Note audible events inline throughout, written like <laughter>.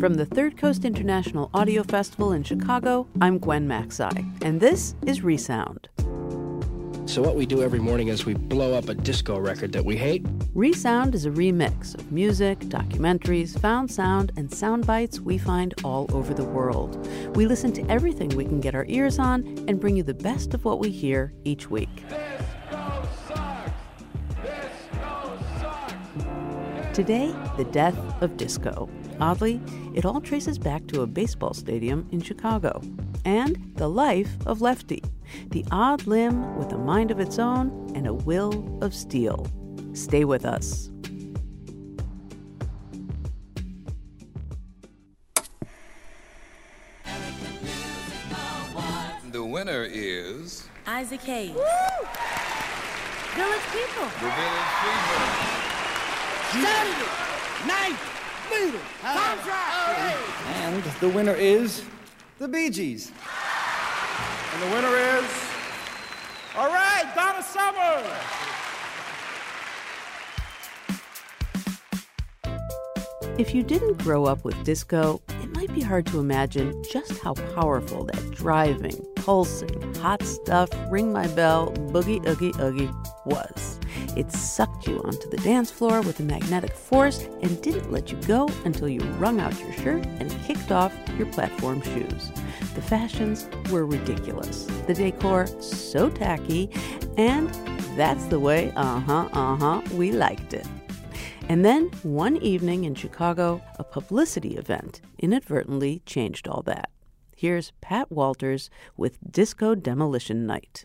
From the Third Coast International Audio Festival in Chicago, I'm Gwen Macsai, and this is Resound. So, what we do every morning is we blow up a disco record that we hate. Resound is a remix of music, documentaries, found sound, and sound bites we find all over the world. We listen to everything we can get our ears on and bring you the best of what we hear each week. Today, the death of disco. Oddly, it all traces back to a baseball stadium in Chicago. And the life of Lefty, the odd limb with a mind of its own and a will of steel. Stay with us. The winner is Isaac Hayes. Village people. the Village People. Saturday night meeting. And the winner is the Bee Gees. And the winner is. All right, Donna Summer. If you didn't grow up with disco, it might be hard to imagine just how powerful that driving, pulsing, hot stuff, ring my bell, boogie oogie oogie was. It sucked you onto the dance floor with a magnetic force and didn't let you go until you wrung out your shirt and kicked off your platform shoes. The fashions were ridiculous, the decor so tacky, and that's the way, uh huh, uh huh, we liked it. And then, one evening in Chicago, a publicity event inadvertently changed all that. Here's Pat Walters with Disco Demolition Night.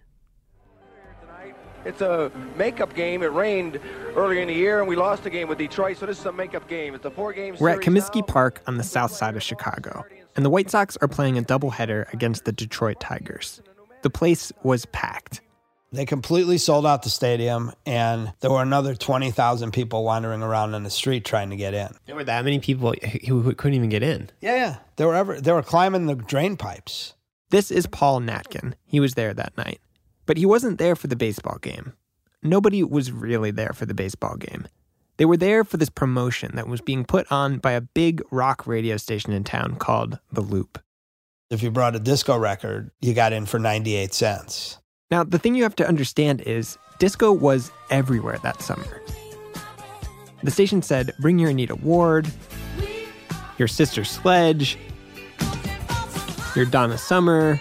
It's a makeup game. It rained earlier in the year, and we lost a game with Detroit, so this is a makeup game. It's a four-game We're at series Comiskey now. Park on the south side of Chicago, and the White Sox are playing a doubleheader against the Detroit Tigers. The place was packed. They completely sold out the stadium, and there were another 20,000 people wandering around in the street trying to get in. There were that many people who who couldn't even get in. Yeah, yeah. They were, ever, they were climbing the drain pipes. This is Paul Natkin. He was there that night. But he wasn't there for the baseball game. Nobody was really there for the baseball game. They were there for this promotion that was being put on by a big rock radio station in town called The Loop. If you brought a disco record, you got in for 98 cents. Now, the thing you have to understand is disco was everywhere that summer. The station said, bring your Anita Ward, your Sister Sledge, your Donna Summer.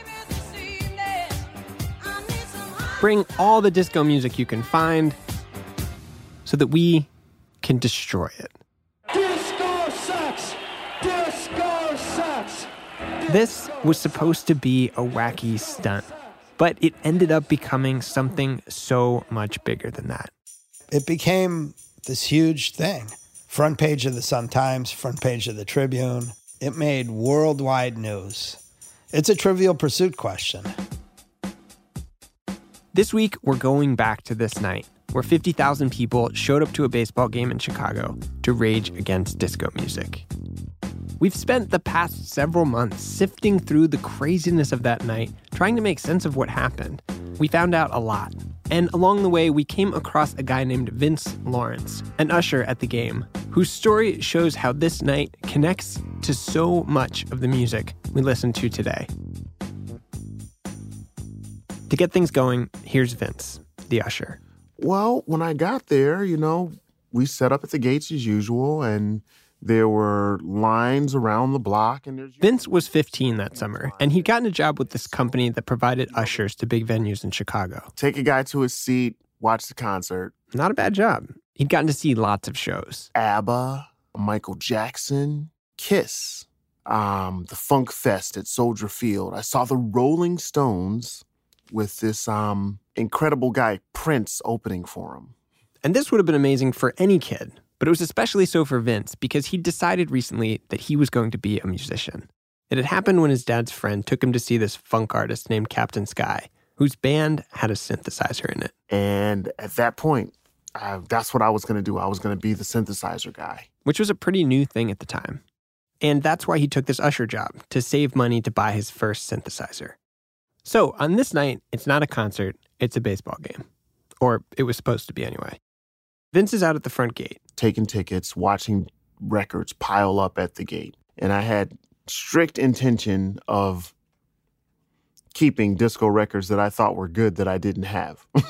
Bring all the disco music you can find so that we can destroy it. Disco sucks. Disco sucks. This was supposed to be a wacky stunt, but it ended up becoming something so much bigger than that. It became this huge thing. Front page of the Sun Times, front page of the Tribune. It made worldwide news. It's a trivial pursuit question. This week, we're going back to this night where 50,000 people showed up to a baseball game in Chicago to rage against disco music. We've spent the past several months sifting through the craziness of that night, trying to make sense of what happened. We found out a lot. And along the way, we came across a guy named Vince Lawrence, an usher at the game, whose story shows how this night connects to so much of the music we listen to today. To get things going, here's Vince, the usher. Well, when I got there, you know, we set up at the gates as usual, and there were lines around the block. And there's Vince was 15 that summer, and he'd gotten a job with this company that provided ushers to big venues in Chicago. take a guy to his seat, watch the concert. Not a bad job. He'd gotten to see lots of shows. ABBA, Michael Jackson, Kiss, um, the Funk Fest at Soldier Field. I saw the Rolling Stones with this um, incredible guy, Prince, opening for him. And this would have been amazing for any kid, but it was especially so for Vince because he decided recently that he was going to be a musician. It had happened when his dad's friend took him to see this funk artist named Captain Sky, whose band had a synthesizer in it. And at that point, I, that's what I was going to do. I was going to be the synthesizer guy. which was a pretty new thing at the time. And that's why he took this usher job to save money to buy his first synthesizer. So on this night, it's not a concert, it's a baseball game. Or it was supposed to be anyway. Vince is out at the front gate. taking tickets, watching records pile up at the gate. And I had strict intention of keeping disco records that I thought were good that I didn't have. <laughs>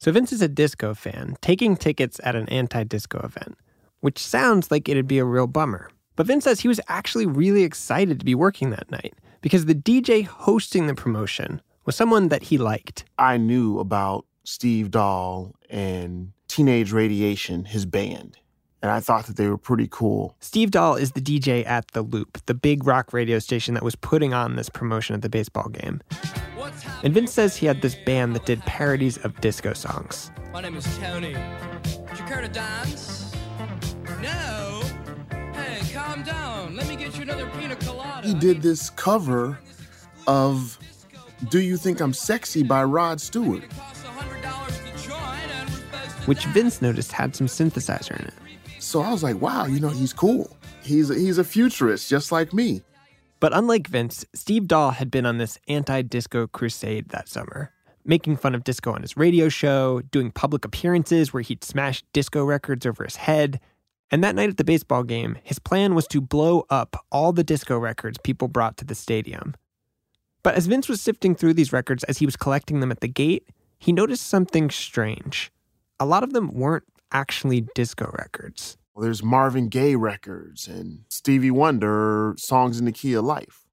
So Vince is a disco fan, taking tickets at an anti disco event, which sounds like it'd be a real bummer. But Vince says he was actually really excited to be working that night because the DJ hosting the promotion was someone that he liked. I knew about Steve Dahl and Teenage Radiation, his band, and I thought that they were pretty cool. Steve Dahl is the DJ at The Loop, the big rock radio station that was putting on this promotion at the baseball game. And Vince says he had this band that did parodies of disco songs. My name is Tony. Would you care to dance? No? Hey, calm down. Let me get you another pina colada. He did this cover of Do You Think I'm Sexy by Rod Stewart. which Vince noticed had some synthesizer in it. So I was like, wow, you know, he's cool. He's he's a futurist just like me. But unlike Vince, Steve Dahl had been on this anti disco crusade that summer, making fun of disco on his radio show, doing public appearances where he'd smash disco records over his head. And that night at the baseball game, his plan was to blow up all the disco records people brought to the stadium. But as Vince was sifting through these records as he was collecting them at the gate, he noticed something strange. A lot of them weren't actually disco records. Well, there's Marvin Gaye records and Stevie Wonder songs in the key of life,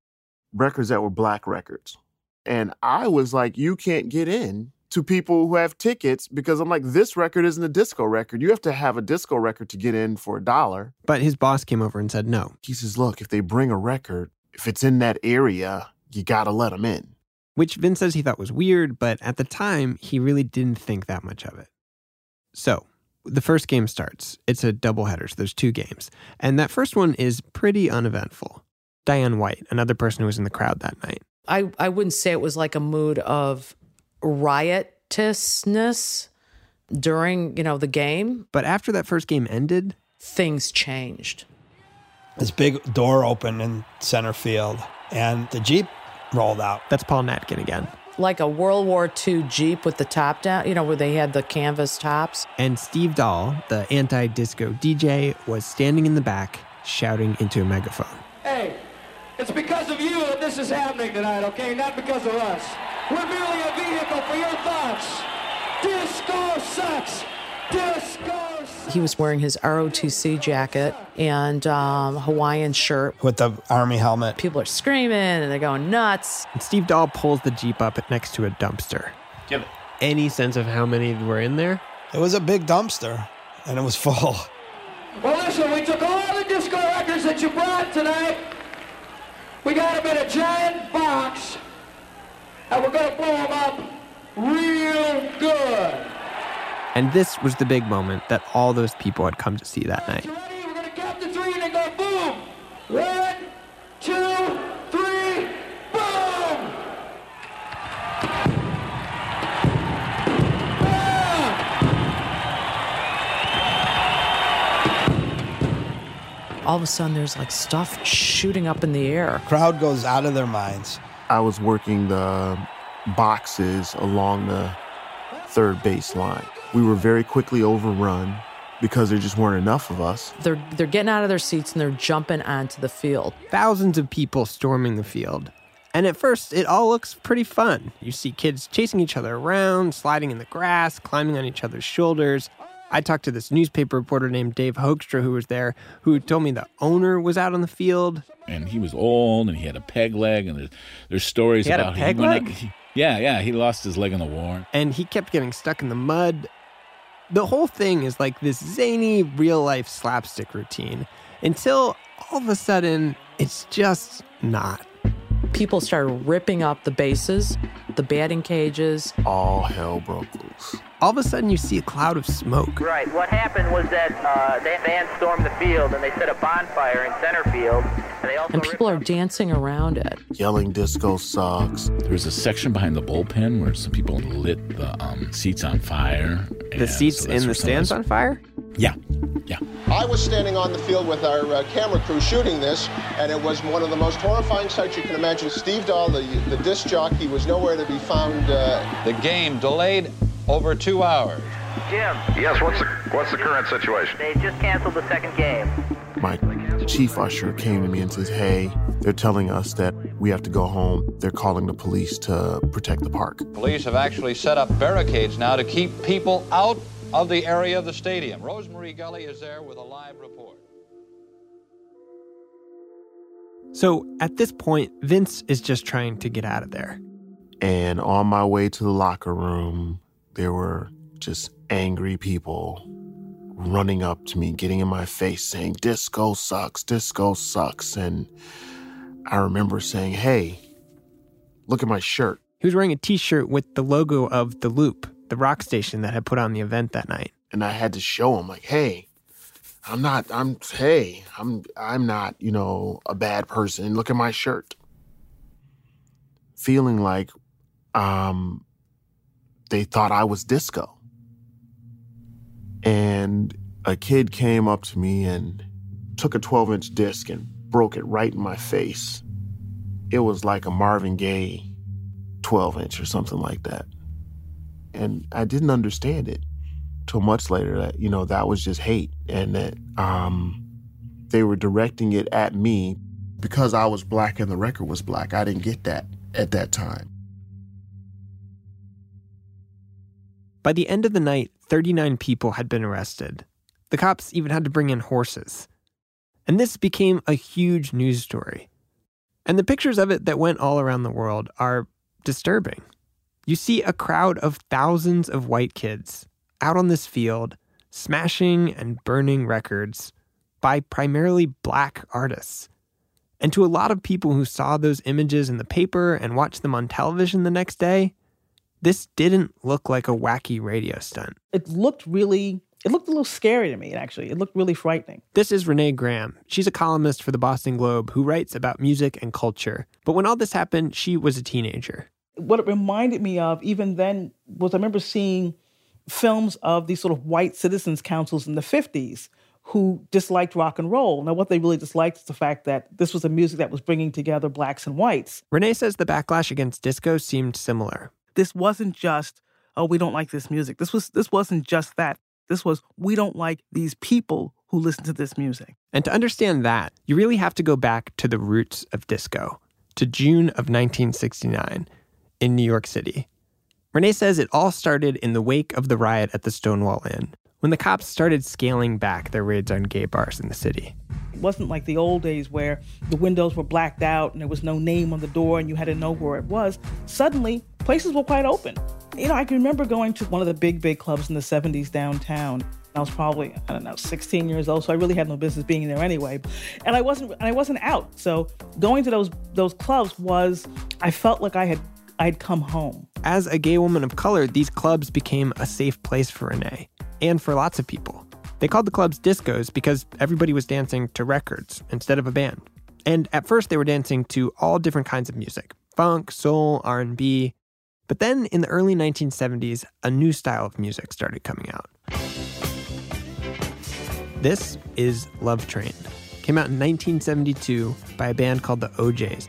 records that were black records. And I was like, you can't get in to people who have tickets because I'm like, this record isn't a disco record. You have to have a disco record to get in for a dollar. But his boss came over and said no. He says, look, if they bring a record, if it's in that area, you gotta let them in. which Vince says he thought was weird, but at the time, he really didn't think that much of it. So, the first game starts. It's a doubleheader, so there's two games. And that first one is pretty uneventful. Diane White, another person who was in the crowd that night. I, I wouldn't say it was like a mood of riotousness during, you know, the game. But after that first game ended, things changed. This big door opened in center field, and the Jeep rolled out. That's Paul Natkin again. Like a World War II Jeep with the top down, you know, where they had the canvas tops. And Steve Dahl, the anti disco DJ, was standing in the back shouting into a megaphone. Hey, it's because of you that this is happening tonight, okay? Not because of us. We're merely a vehicle for your thoughts. Disco sucks. Disco sucks. He was wearing his ROTC jacket and um, Hawaiian shirt. with the army helmet. People are screaming and they're going nuts. And Steve Dahl pulls the Jeep up next to a dumpster. Do you have any sense of how many were in there? It was a big dumpster, and it was full. Well, listen, we took all the disco records that you brought tonight. We got them in a giant box, and we're going to blow them up real good. And this was the big moment that all those people had come to see that night. Ready? We're going to count to three and then go boom. One, two, three, boom. All of a sudden, there's like stuff shooting up in the air. Crowd goes out of their minds. I was working the boxes along the third base line. We were very quickly overrun because there just weren't enough of us. They're they're getting out of their seats and they're jumping onto the field. Thousands of people storming the field. And at first, it all looks pretty fun. You see kids chasing each other around, sliding in the grass, climbing on each other's shoulders. I talked to this newspaper reporter named Dave Hoekstra who was there, who told me the owner was out on the field. And he was old and he had a peg leg, and there's, there's stories He had a about peg he leg? up- he- yeah, yeah, he lost his leg in the war. and he kept getting stuck in the mud. The whole thing is like this zany real life slapstick routine until all of a sudden it's just not. People started ripping up the bases, the batting cages. All hell broke loose. All of a sudden you see a cloud of smoke. Right. What happened was that uh, they fans stormed the field and they set a bonfire in center field, and they also And people are dancing around it. Yelling disco sucks. There was a section behind the bullpen where some people lit the um, seats on fire. The seats so in the stands on fire? Yeah, yeah. I was standing on the field with our uh, camera crew shooting this, and it was one of the most horrifying sights you can imagine. Steve Dahl, the, the disc jockey, was nowhere to be found. Uh, The game delayed over two hours. Jim. Yes, what's the, what's the current situation? They just canceled the second game. My chief usher came to me and says, Hey, they're telling us that we have to go home. They're calling the police to protect the park. Police have actually set up barricades now to keep people out of the area of the stadium. Rosemary Gully is there with a live report. So at this point, Vince is just trying to get out of there. And on my way to the locker room, there were just angry people running up to me, getting in my face, saying, Disco sucks, disco sucks. And I remember saying, Hey, look at my shirt. He was wearing a t shirt with the logo of The Loop, the rock station that had put on the event that night. And I had to show him, like, hey, I'm not, I'm, hey, I'm, I'm not, you know, a bad person. Look at my shirt. Feeling like, um, they thought I was disco. And a kid came up to me and took a 12 inch disc and broke it right in my face. It was like a Marvin Gaye 12 inch or something like that. And I didn't understand it till much later that, you know, that was just hate and that um, they were directing it at me because I was black and the record was black. I didn't get that at that time. By the end of the night, 39 people had been arrested. The cops even had to bring in horses. And this became a huge news story. And the pictures of it that went all around the world are disturbing. You see a crowd of thousands of white kids out on this field, smashing and burning records by primarily black artists. And to a lot of people who saw those images in the paper and watched them on television the next day, this didn't look like a wacky radio stunt. It looked really, it looked a little scary to me, actually. It looked really frightening. This is Renee Graham. She's a columnist for the Boston Globe who writes about music and culture. But when all this happened, she was a teenager. What it reminded me of, even then, was I remember seeing films of these sort of white citizens councils in the 50s who disliked rock and roll. Now, what they really disliked is the fact that this was a music that was bringing together blacks and whites. Renee says the backlash against disco seemed similar. This wasn't just, oh, we don't like this music. This was this wasn't just that. This was we don't like these people who listen to this music. And to understand that, you really have to go back to the roots of disco, to June of 1969 in New York City. Renee says it all started in the wake of the riot at the Stonewall Inn, when the cops started scaling back their raids on gay bars in the city. It wasn't like the old days where the windows were blacked out and there was no name on the door and you had to know where it was. Suddenly, places were quite open. You know, I can remember going to one of the big, big clubs in the 70s downtown. I was probably, I don't know, 16 years old, so I really had no business being there anyway. And I wasn't and I wasn't out. So going to those those clubs was I felt like I had I'd come home. As a gay woman of color, these clubs became a safe place for Renee and for lots of people. They called the clubs discos because everybody was dancing to records instead of a band. And at first they were dancing to all different kinds of music, funk, soul, R&B. But then in the early 1970s, a new style of music started coming out. This is Love Train. Came out in 1972 by a band called the O'Jays.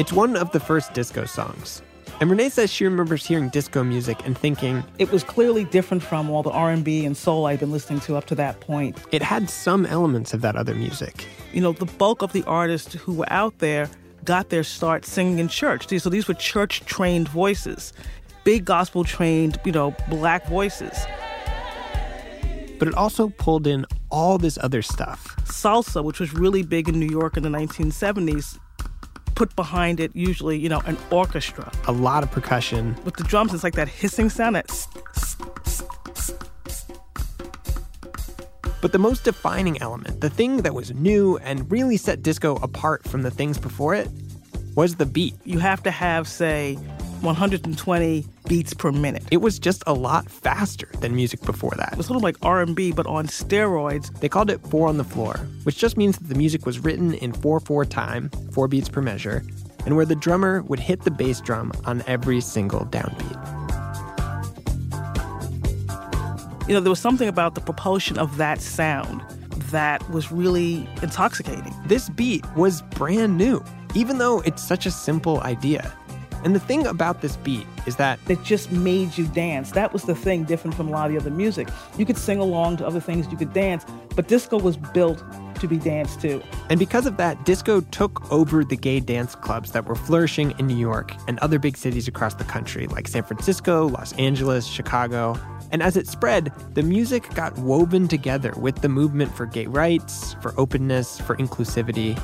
It's one of the first disco songs. And Renee says she remembers hearing disco music and thinking it was clearly different from all the R&B and soul I'd been listening to up to that point. It had some elements of that other music. You know, the bulk of the artists who were out there got their start singing in church. So these were church-trained voices, big gospel-trained, you know, black voices. But it also pulled in all this other stuff. Salsa, which was really big in New York in the 1970s, put behind it usually, you know, an orchestra. A lot of percussion. With the drums, it's like that hissing sound that. But the most defining element, the thing that was new and really set disco apart from the things before it, was the beat. You have to have, say, 120 beats per minute. It was just a lot faster than music before that. It was sort of like R&B but on steroids. They called it 4 on the floor, which just means that the music was written in 4/4 time, 4 beats per measure, and where the drummer would hit the bass drum on every single downbeat. You know, there was something about the propulsion of that sound that was really intoxicating. This beat was brand new, even though it's such a simple idea. And the thing about this beat is that it just made you dance. That was the thing different from a lot of the other music. You could sing along to other things, you could dance, but disco was built to be danced to. And because of that, disco took over the gay dance clubs that were flourishing in New York and other big cities across the country, like San Francisco, Los Angeles, Chicago. And as it spread, the music got woven together with the movement for gay rights, for openness, for inclusivity.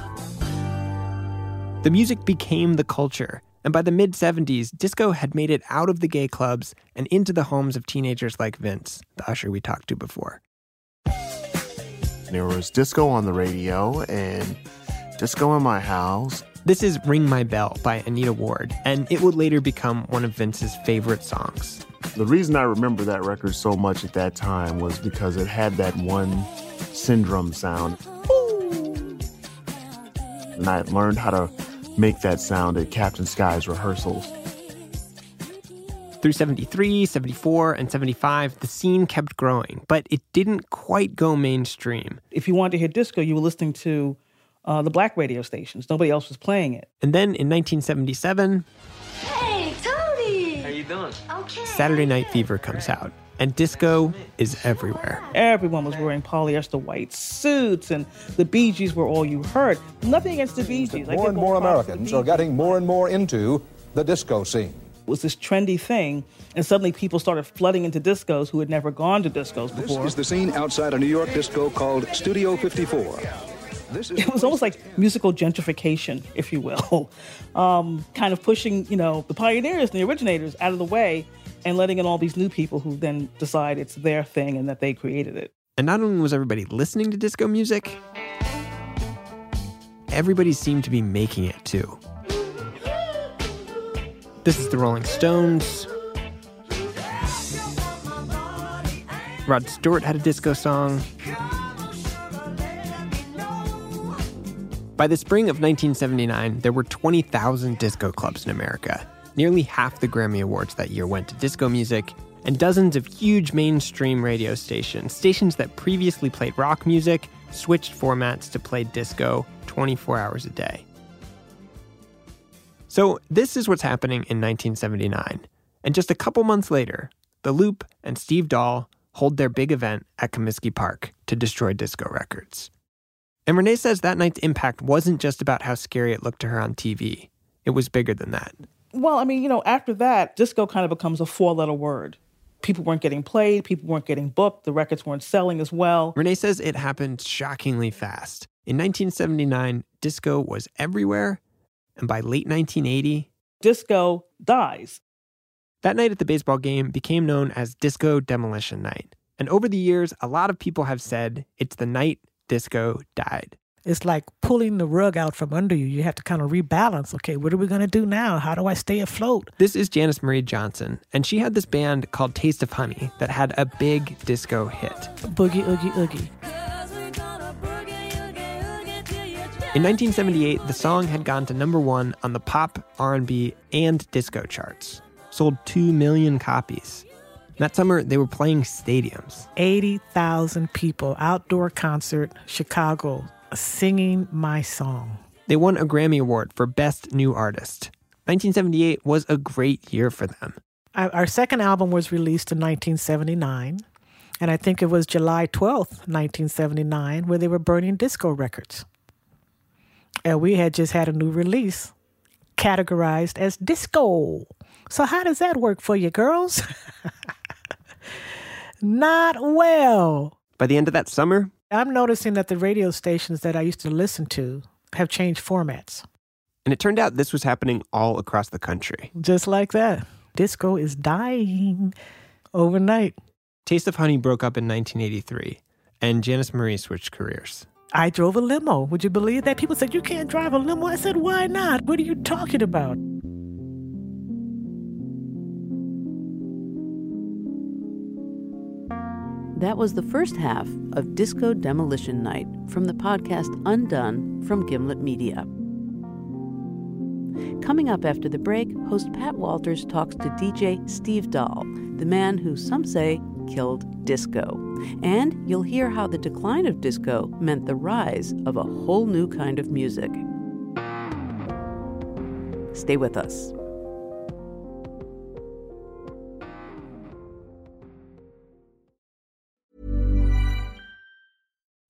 The music became the culture, and by the mid 70s, disco had made it out of the gay clubs and into the homes of teenagers like Vince, the usher we talked to before. There was disco on the radio and disco in my house. This is Ring My Bell by Anita Ward, and it would later become one of Vince's favorite songs. The reason I remember that record so much at that time was because it had that one Syndrum sound. And I learned how to make that sound at Captain Sky's rehearsals. Through 73, 74, and 75, the scene kept growing, but it didn't quite go mainstream. If you wanted to hear disco, you were listening to uh, the black radio stations. Nobody else was playing it. And then in 1977, Hey, Tony! How you doing? Okay. Saturday Night Fever comes out and disco is everywhere. Everyone was wearing polyester white suits, and the Bee Gees were all you heard. Nothing against the Bee Gees. More and more Americans are getting more and more into the disco scene. It was this trendy thing, and suddenly people started flooding into discos who had never gone to discos before. This is the scene outside a New York disco called Studio 54. <laughs> it was almost like musical gentrification, if you will, <laughs> um, kind of pushing you know the pioneers and the originators out of the way and letting in all these new people who then decide it's their thing and that they created it. And not only was everybody listening to disco music, everybody seemed to be making it too. This is the Rolling Stones. Rod Stewart had a disco song. By the spring of 1979, there were 20,000 disco clubs in America. Nearly half the Grammy Awards that year went to disco music, and dozens of huge mainstream radio stations, stations that previously played rock music, switched formats to play disco 24 hours a day. So, this is what's happening in 1979. And just a couple months later, The Loop and Steve Dahl hold their big event at Comiskey Park to destroy disco records. And Renee says that night's impact wasn't just about how scary it looked to her on TV, it was bigger than that. Well, I mean, you know, after that, disco kind of becomes a four letter word. People weren't getting played, people weren't getting booked, the records weren't selling as well. Renee says it happened shockingly fast. In 1979, disco was everywhere, and by late 1980, disco dies. That night at the baseball game became known as Disco Demolition Night. And over the years, a lot of people have said it's the night disco died. It's like pulling the rug out from under you. You have to kind of rebalance. Okay, what are we going to do now? How do I stay afloat? This is Janice Marie Johnson, and she had this band called Taste of Honey that had a big disco hit. Boogie Oogie Oogie. In 1978, the song had gone to number 1 on the pop, R&B, and disco charts. Sold 2 million copies. That summer, they were playing stadiums. 80,000 people, outdoor concert, Chicago, singing my song. They won a Grammy Award for Best New Artist. 1978 was a great year for them. Our second album was released in 1979, and I think it was July 12th, 1979, where they were burning disco records. And we had just had a new release categorized as disco. So, how does that work for you, girls? <laughs> Not well. By the end of that summer, I'm noticing that the radio stations that I used to listen to have changed formats. and it turned out this was happening all across the country. Just like that. Disco is dying overnight. Taste of Honey broke up in 1983, and Janice Marie switched careers. I drove a limo. Would you believe that? People said, You can't drive a limo. I said, Why not? What are you talking about? That was the first half of Disco Demolition Night from the podcast Undone from Gimlet Media. Coming up after the break, host Pat Walters talks to DJ Steve Dahl, the man who some say killed disco. And you'll hear how the decline of disco meant the rise of a whole new kind of music. Stay with us.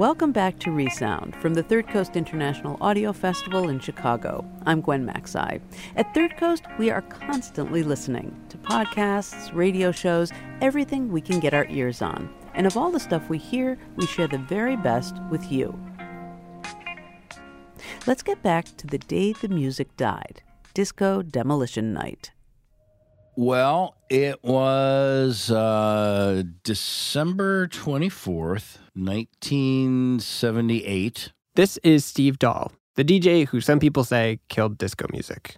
Welcome back to Resound from the Third Coast International Audio Festival in Chicago. I'm Gwen Macsai. At Third Coast, we are constantly listening to podcasts, radio shows, everything we can get our ears on. And of all the stuff we hear, we share the very best with you. Let's get back to the day the music died Disco Demolition Night. Well, it was uh, December 24th, 1978. This is Steve Dahl, the DJ who some people say killed disco music.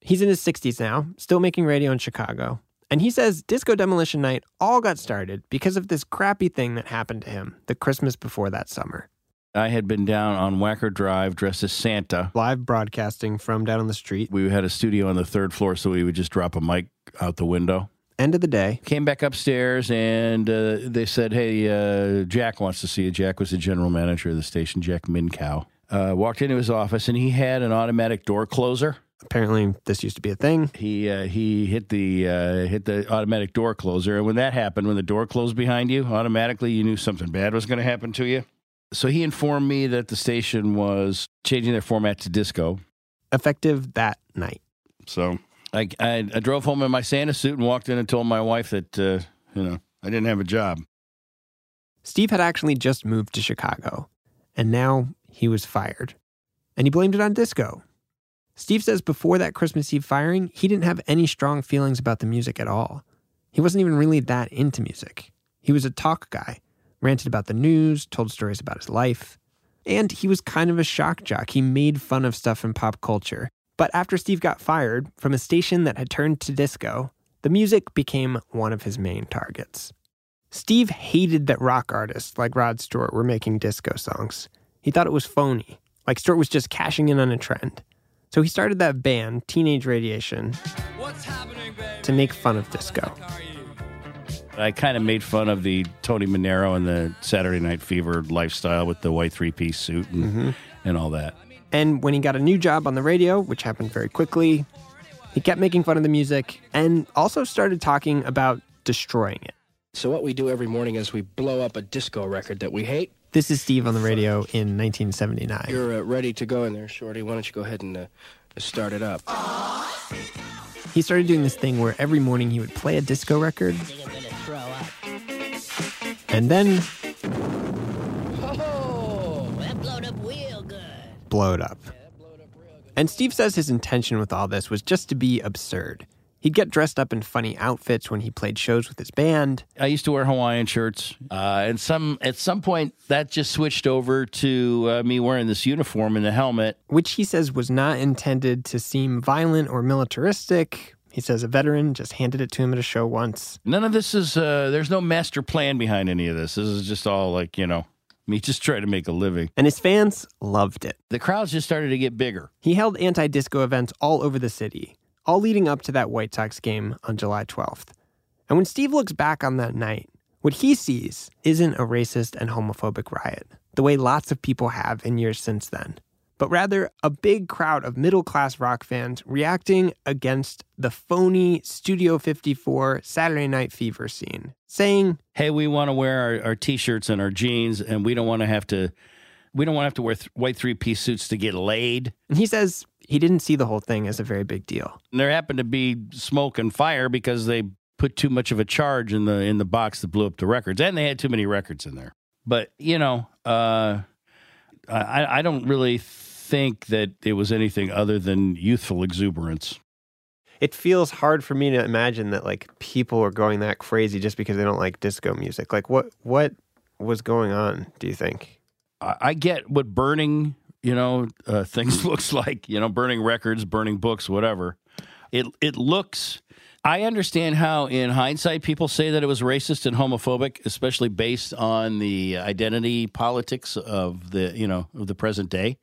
He's in his 60s now, still making radio in Chicago. And he says Disco Demolition Night all got started because of this crappy thing that happened to him the Christmas before that summer. I had been down on Wacker Drive dressed as Santa. Live broadcasting from down on the street. We had a studio on the third floor, so we would just drop a mic out the window. End of the day. Came back upstairs and uh, they said, Hey, uh, Jack wants to see you. Jack was the general manager of the station, Jack Minkow. Uh, walked into his office and he had an automatic door closer. Apparently, this used to be a thing. He uh, he hit the uh, hit the automatic door closer, and when that happened, when the door closed behind you, automatically you knew something bad was going to happen to you. So he informed me that the station was changing their format to disco, effective that night. So I, I, I drove home in my Santa suit and walked in and told my wife that uh, you know I didn't have a job. Steve had actually just moved to Chicago, and now he was fired. And he blamed it on disco. Steve says before that Christmas Eve firing, he didn't have any strong feelings about the music at all. He wasn't even really that into music. He was a talk guy, ranted about the news, told stories about his life. And he was kind of a shock jock. He made fun of stuff in pop culture. But after Steve got fired from a station that had turned to disco, the music became one of his main targets. Steve hated that rock artists like Rod Stewart were making disco songs. He thought it was phony, like Stewart was just cashing in on a trend. So he started that band, Teenage Radiation, to make fun of disco. I kind of made fun of the Tony Manero and the Saturday Night Fever lifestyle with the white three piece suit and, Mhm. and all that. And when he got a new job on the radio, which happened very quickly, he kept making fun of the music and also started talking about destroying it. So what we do every morning is we blow up a disco record that we hate. This is Steve on the radio in 1979. You're uh, ready to go in there, Shorty. Why don't you go ahead and uh, start it up? He started doing this thing where every morning he would play a disco record. And then Oh, that blowed up blow it up. And Steve says his intention with all this was just to be absurd. He'd get dressed up in funny outfits when he played shows with his band. I used to wear Hawaiian shirts, uh, and some at some point that just switched over to uh, me wearing this uniform and the helmet. which he says was not intended to seem violent or militaristic. He says a veteran just handed it to him at a show once. None of this is. Uh, there's no master plan behind any of this. This is just all like you know <laughs> me just trying to make a living. And his fans loved it. The crowds just started to get bigger. He held anti disco events all over the city, all leading up to that White Sox game on July 12th. And when Steve looks back on that night, what he sees isn't a racist and homophobic riot, the way lots of people have in years since then, but rather a big crowd of middle class rock fans reacting against the phony Studio 54 Saturday Night Fever scene, saying, Hey, we want to wear our, our t-shirts and our jeans, and we don't want to have to. We don't want to have to wear th- white three-piece suits to get laid. and he says he didn't see the whole thing as a very big deal. And there happened to be smoke and fire because they put too much of a charge in the in the box that blew up the records, and they had too many records in there. But you know, uh, I I don't really think that it was anything other than youthful exuberance. It feels hard for me to imagine that like people are going that crazy just because they don't like disco music. Like what what was going on, do you think? I, I get what burning, you know, uh, <laughs> things looks like. You know, burning records, burning books, whatever. It it looks. I understand how, in hindsight, people say that it was racist and homophobic, especially based on the identity politics of the you know of the present day.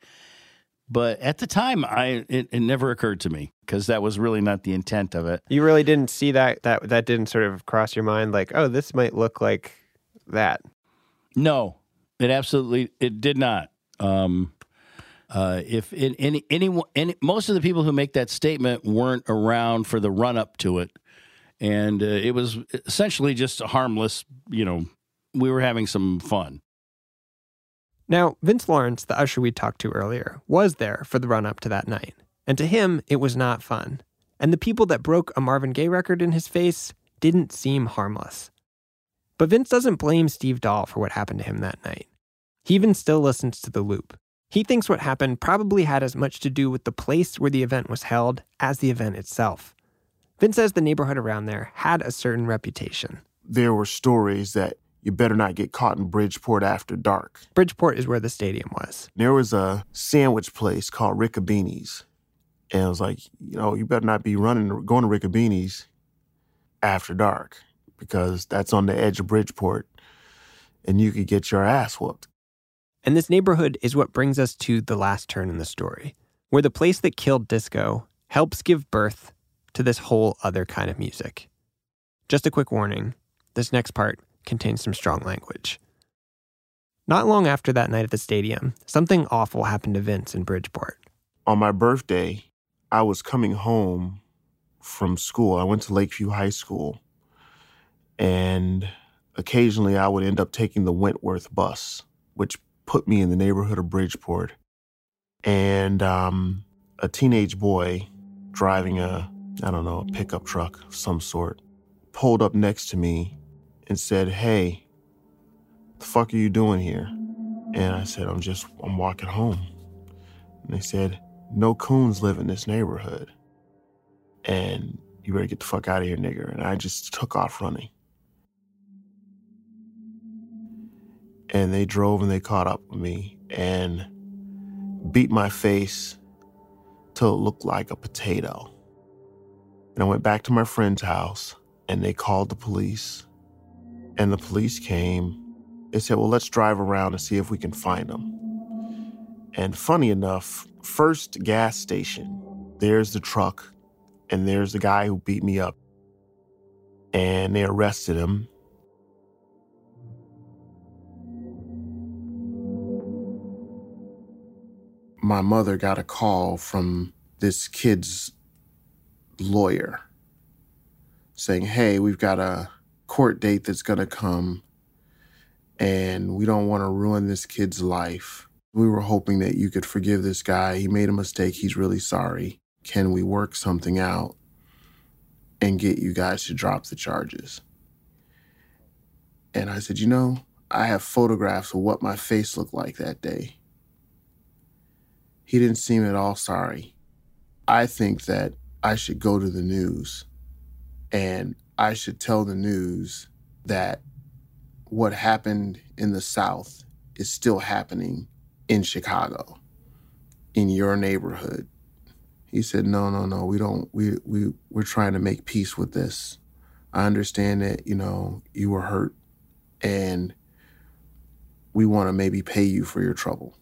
But at the time, I it, it never occurred to me because that was really not the intent of it. You really didn't see that that that didn't sort of cross your mind like, oh, this might look like that. No, it absolutely it did not. Um, uh, if in, any any any most of the people who make that statement weren't around for the run up to it, and uh, it was essentially just a harmless. You know, we were having some fun. Now, Vince Lawrence, the usher we talked to earlier, was there for the run up to that night. And to him, it was not fun. And the people that broke a Marvin Gaye record in his face didn't seem harmless. But Vince doesn't blame Steve Dahl for what happened to him that night. He even still listens to the loop. He thinks what happened probably had as much to do with the place where the event was held as the event itself. Vince says the neighborhood around there had a certain reputation. There were stories that you better not get caught in Bridgeport after dark. Bridgeport is where the stadium was. There was a sandwich place called Ricobene's. And it was like, you know, you better not be running, going to Ricobene's after dark because that's on the edge of Bridgeport and you could get your ass whooped. And this neighborhood is what brings us to the last turn in the story, where the place that killed disco helps give birth to this whole other kind of music. Just a quick warning this next part contains some strong language. Not long after that night at the stadium, something awful happened to Vince in Bridgeport. On my birthday, I was coming home from school. I went to Lakeview High School. And occasionally I would end up taking the Wentworth bus, which put me in the neighborhood of Bridgeport. And um, a teenage boy driving a, I don't know, a pickup truck of some sort, pulled up next to me and said, Hey, the fuck are you doing here? And I said, I'm just, I'm walking home. And they said, No coons live in this neighborhood. And you better get the fuck out of here, nigger. And I just took off running. And they drove and they caught up with me and beat my face till it looked like a potato. And I went back to my friend's house and they called the police. And the police came. They said, Well, let's drive around and see if we can find them. And funny enough, first gas station, there's the truck, and there's the guy who beat me up. And they arrested him. my mother got a call from this kid's lawyer saying, Hey, we've got a court date that's going to come, and we don't want to ruin this kid's life. We were hoping that you could forgive this guy. He made a mistake. He's really sorry. Can we work something out and get you guys to drop the charges? And I said, You know, I have photographs of what my face looked like that day. He didn't seem at all sorry. I think that I should go to the news and I should tell the news that what happened in the South is still happening in Chicago, in your neighborhood. He said, No, no, no, we don't, we, we, we're trying to make peace with this. I understand that, you know, you were hurt and we want to maybe pay you for your trouble.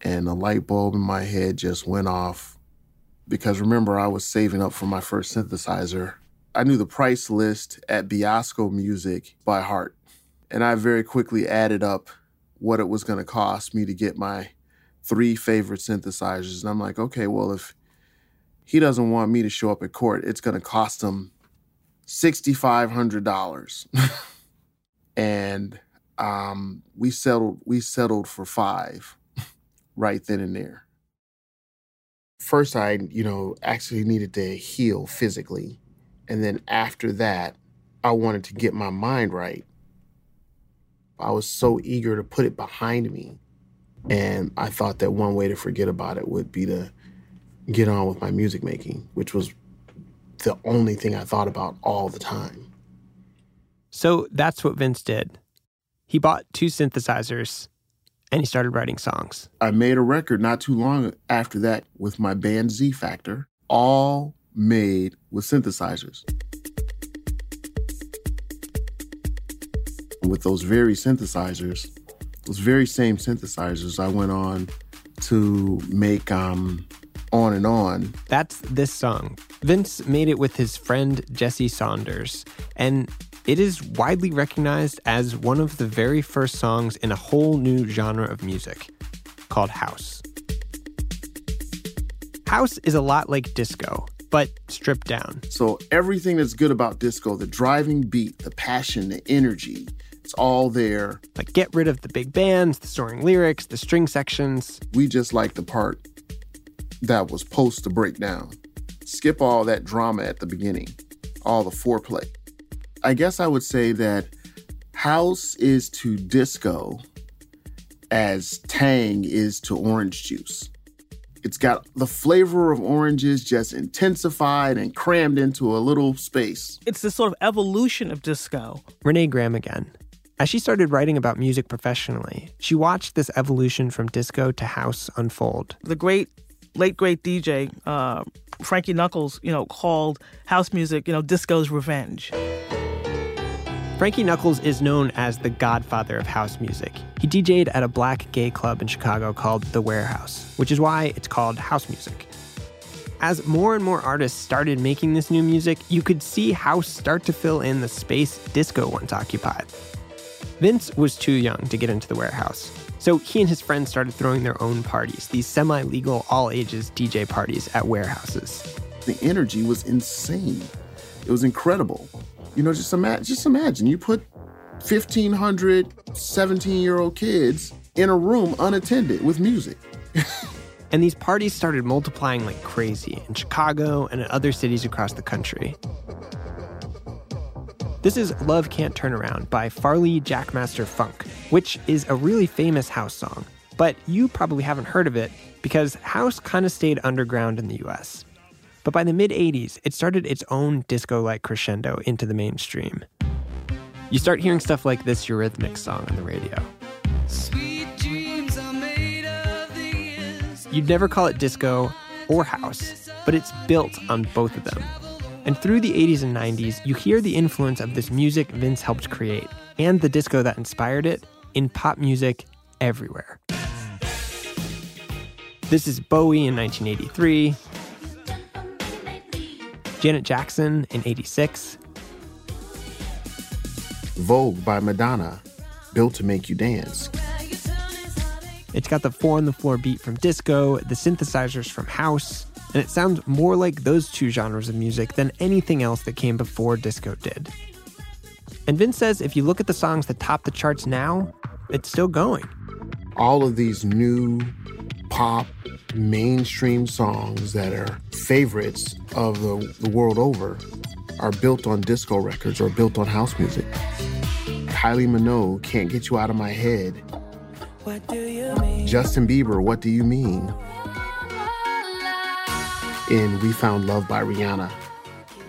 And a light bulb in my head just went off because remember, I was saving up for my first synthesizer. I knew the price list at Biasco Music by heart. And I very quickly added up what it was going to cost me to get my three favorite synthesizers. And I'm like, okay, well, if he doesn't want me to show up at court, it's going to cost him $6,500. and um, we settled we settled for five right then and there. First, I you know actually needed to heal physically, and then after that, I wanted to get my mind right. I was so eager to put it behind me, and I thought that one way to forget about it would be to get on with my music making, which was the only thing I thought about all the time. So that's what Vince did. He bought two synthesizers and he started writing songs. I made a record not too long after that with my band Z Factor, all made with synthesizers. With those very synthesizers, those very same synthesizers, I went on to make um, On and On. That's this song. Vince made it with his friend Jesse Saunders, and it is widely recognized as one of the very first songs in a whole new genre of music called house. House is a lot like disco, but stripped down. So, everything that's good about disco the driving beat, the passion, the energy it's all there. Like, get rid of the big bands, the soaring lyrics, the string sections. We just like the part that was supposed to break down. Skip all that drama at the beginning, all the foreplay. I guess I would say that house is to disco as tang is to orange juice. It's got the flavor of oranges just intensified and crammed into a little space. It's this sort of evolution of disco. Renee Graham again. As she started writing about music professionally, she watched this evolution from disco to house unfold. The great, late great DJ, uh, Frankie Knuckles, you know, called house music, you know, disco's revenge. Frankie Knuckles is known as the godfather of house music. He DJ'd at a black gay club in Chicago called The Warehouse, which is why it's called house music. As more and more artists started making this new music, you could see house start to fill in the space disco once occupied. Vince was too young to get into the warehouse, so he and his friends started throwing their own parties, these semi legal, all ages DJ parties at warehouses. The energy was insane. It was incredible. You know, just imagine, just imagine you put 1,500 17 year old kids in a room unattended with music. <laughs> and these parties started multiplying like crazy in Chicago and in other cities across the country. This is Love Can't Turn Around by Farley Jackmaster Funk, which is a really famous house song. But you probably haven't heard of it because house kind of stayed underground in the US. But by the mid 80s, it started its own disco like crescendo into the mainstream. You start hearing stuff like this Eurythmics song on the radio. You'd never call it disco or house, but it's built on both of them. And through the 80s and 90s, you hear the influence of this music Vince helped create and the disco that inspired it in pop music everywhere. This is Bowie in 1983, Janet Jackson in 86. Vogue by Madonna, built to make you dance. It's got the four on the floor beat from disco, the synthesizers from house, and it sounds more like those two genres of music than anything else that came before disco did. And Vince says if you look at the songs that top the charts now, it's still going. All of these new pop mainstream songs that are favorites of the, the world over are built on disco records or built on house music. Kylie Minogue, Can't Get You Out of My Head. What do you mean? Justin Bieber, What Do You Mean? And We Found Love by Rihanna.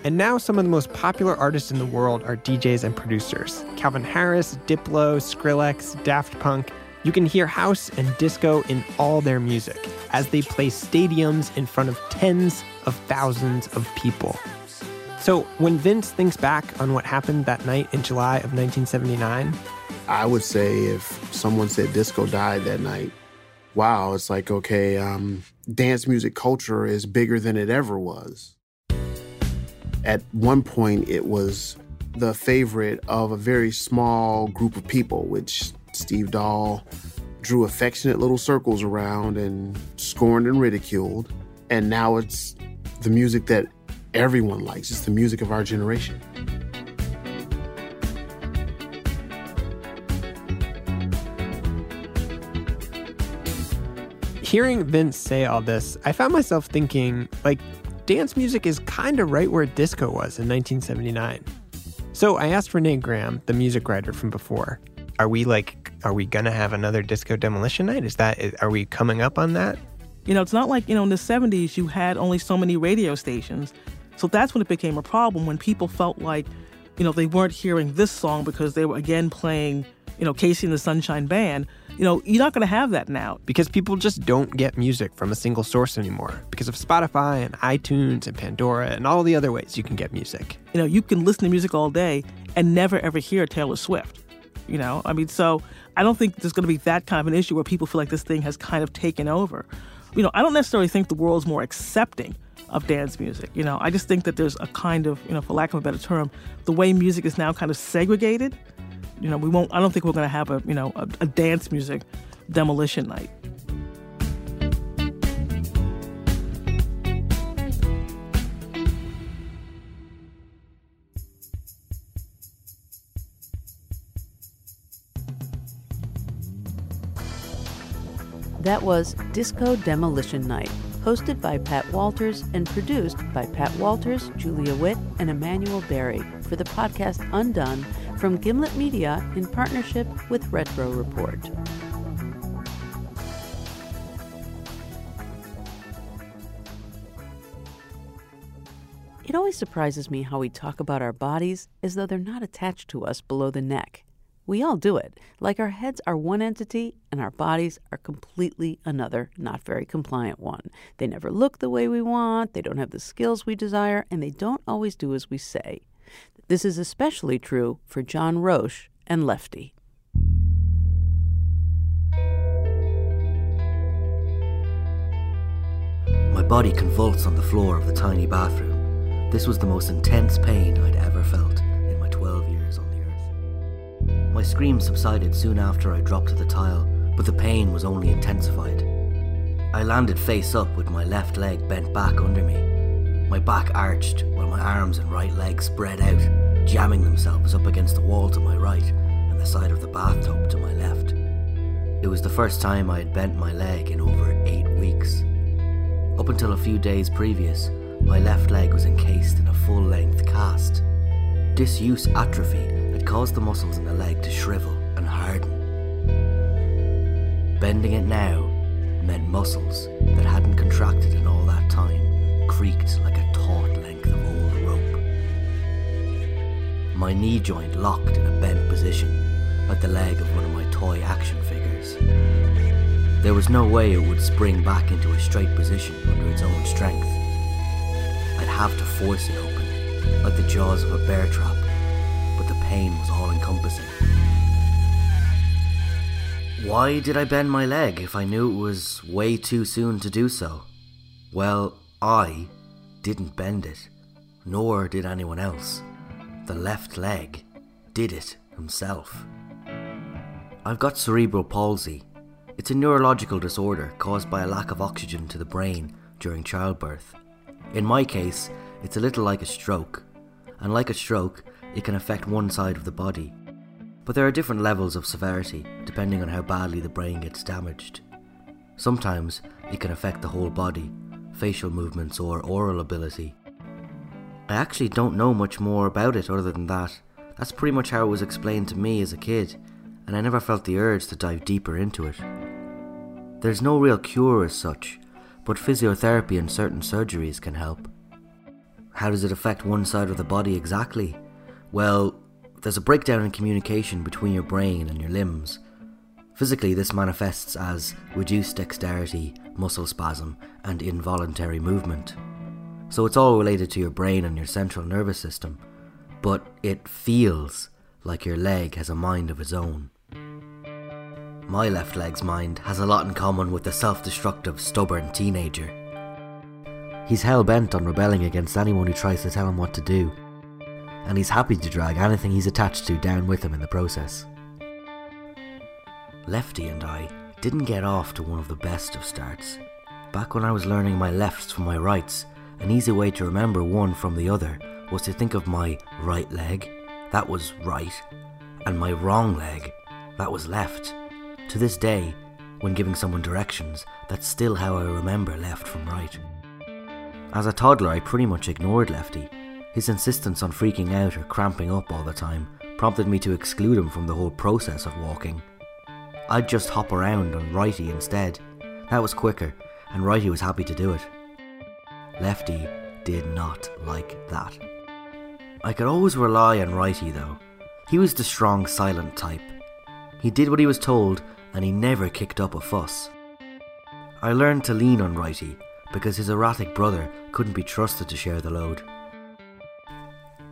And now some of the most popular artists in the world are DJs and producers. Calvin Harris, Diplo, Skrillex, Daft Punk. You can hear house and disco in all their music as they play stadiums in front of tens of thousands of people. So when Vince thinks back on what happened that night in July of 1979, I would say if someone said disco died that night, wow, it's like, okay, um, dance music culture is bigger than it ever was. At one point, it was the favorite of a very small group of people, which Steve Dahl drew affectionate little circles around and scorned and ridiculed. And now it's the music that everyone likes. It's the music of our generation. Hearing Vince say all this, I found myself thinking, like, dance music is kind of right where disco was in 1979. So I asked Renee Graham, the music writer from before, are we like, are we gonna have another disco demolition night? Is that, are we coming up on that? You know, it's not like, you know, in the 70s you had only so many radio stations. So that's when it became a problem when people felt like, you know, they weren't hearing this song because they were again playing, you know, KC and the Sunshine Band. You know, you're not going to have that now. Because people just don't get music from a single source anymore because of Spotify and iTunes and Pandora and all the other ways you can get music. You know, you can listen to music all day and never ever hear Taylor Swift. You know, I mean, so I don't think there's going to be that kind of an issue where people feel like this thing has kind of taken over. You know, I don't necessarily think the world's more accepting of dance music. You know, I just think that there's a kind of, you know, for lack of a better term, the way music is now kind of segregated. You know, we won't. I don't think we're going to have a, you know, a, a dance music demolition night. That was Disco Demolition Night, hosted by Pat Walters and produced by Pat Walters, Julia Witt, and Emanuele Berry for the podcast Undone from Gimlet Media in partnership with Retro Report. It always surprises me how we talk about our bodies as though they're not attached to us below the neck. We all do it, like our heads are one entity and our bodies are completely another, not very compliant one. They never look the way we want, they don't have the skills we desire, and they don't always do as we say. This is especially true for John Roche and Lefty. My body convulsed on the floor of the tiny bathroom. This was the most intense pain I'd ever felt My scream subsided soon after I dropped to the tile, but the pain was only intensified. I landed face up with my left leg bent back under me. My back arched while my arms and right leg spread out, jamming themselves up against the wall to my right and the side of the bathtub to my left. It was the first time I had bent my leg in over eight weeks. Up until a few days previous, my left leg was encased in a full length cast. Disuse atrophy caused the muscles in the leg to shrivel and harden. Bending it now meant muscles that hadn't contracted in all that time creaked like a taut length of old rope. My knee joint locked in a bent position, like the leg of one of my toy action figures. There was no way it would spring back into a straight position under its own strength. I'd have to force it open, like the jaws of a bear trap, pain was all encompassing. Why did I bend my leg if I knew it was way too soon to do so? Well, I didn't bend it, nor did anyone else. The left leg did it himself. I've got cerebral palsy, It's a neurological disorder caused by a lack of oxygen to the brain during childbirth. In my case, it's a little like a stroke, and like a stroke, it can affect one side of the body. But there are different levels of severity depending on how badly the brain gets damaged. Sometimes it can affect the whole body, facial movements, or oral ability. I actually don't know much more about it other than that. That's pretty much how it was explained to me as a kid, and I never felt the urge to dive deeper into it. There's no real cure as such, but physiotherapy and certain surgeries can help. How does it affect one side of the body exactly? Well, there's a breakdown in communication between your brain and your limbs. Physically, this manifests as reduced dexterity, muscle spasm, and involuntary movement. So it's all related to your brain and your central nervous system, but it feels like your leg has a mind of its own. My left leg's mind has a lot in common with the self destructive, stubborn teenager. He's hell bent on rebelling against anyone who tries to tell him what to do, and he's happy to drag anything he's attached to down with him in the process. Lefty and I didn't get off to one of the best of starts. Back when I was learning my lefts from my rights, an easy way to remember one from the other was to think of my right leg, that was right, and my wrong leg, that was left. To this day, when giving someone directions, that's still how I remember left from right. As a toddler, I pretty much ignored Lefty. His insistence on freaking out or cramping up all the time prompted me to exclude him from the whole process of walking. I'd just hop around on Righty instead. That was quicker, and Righty was happy to do it. Lefty did not like that. I could always rely on Righty though. He was the strong, silent type. He did what he was told, and he never kicked up a fuss. I learned to lean on Righty because his erratic brother couldn't be trusted to share the load.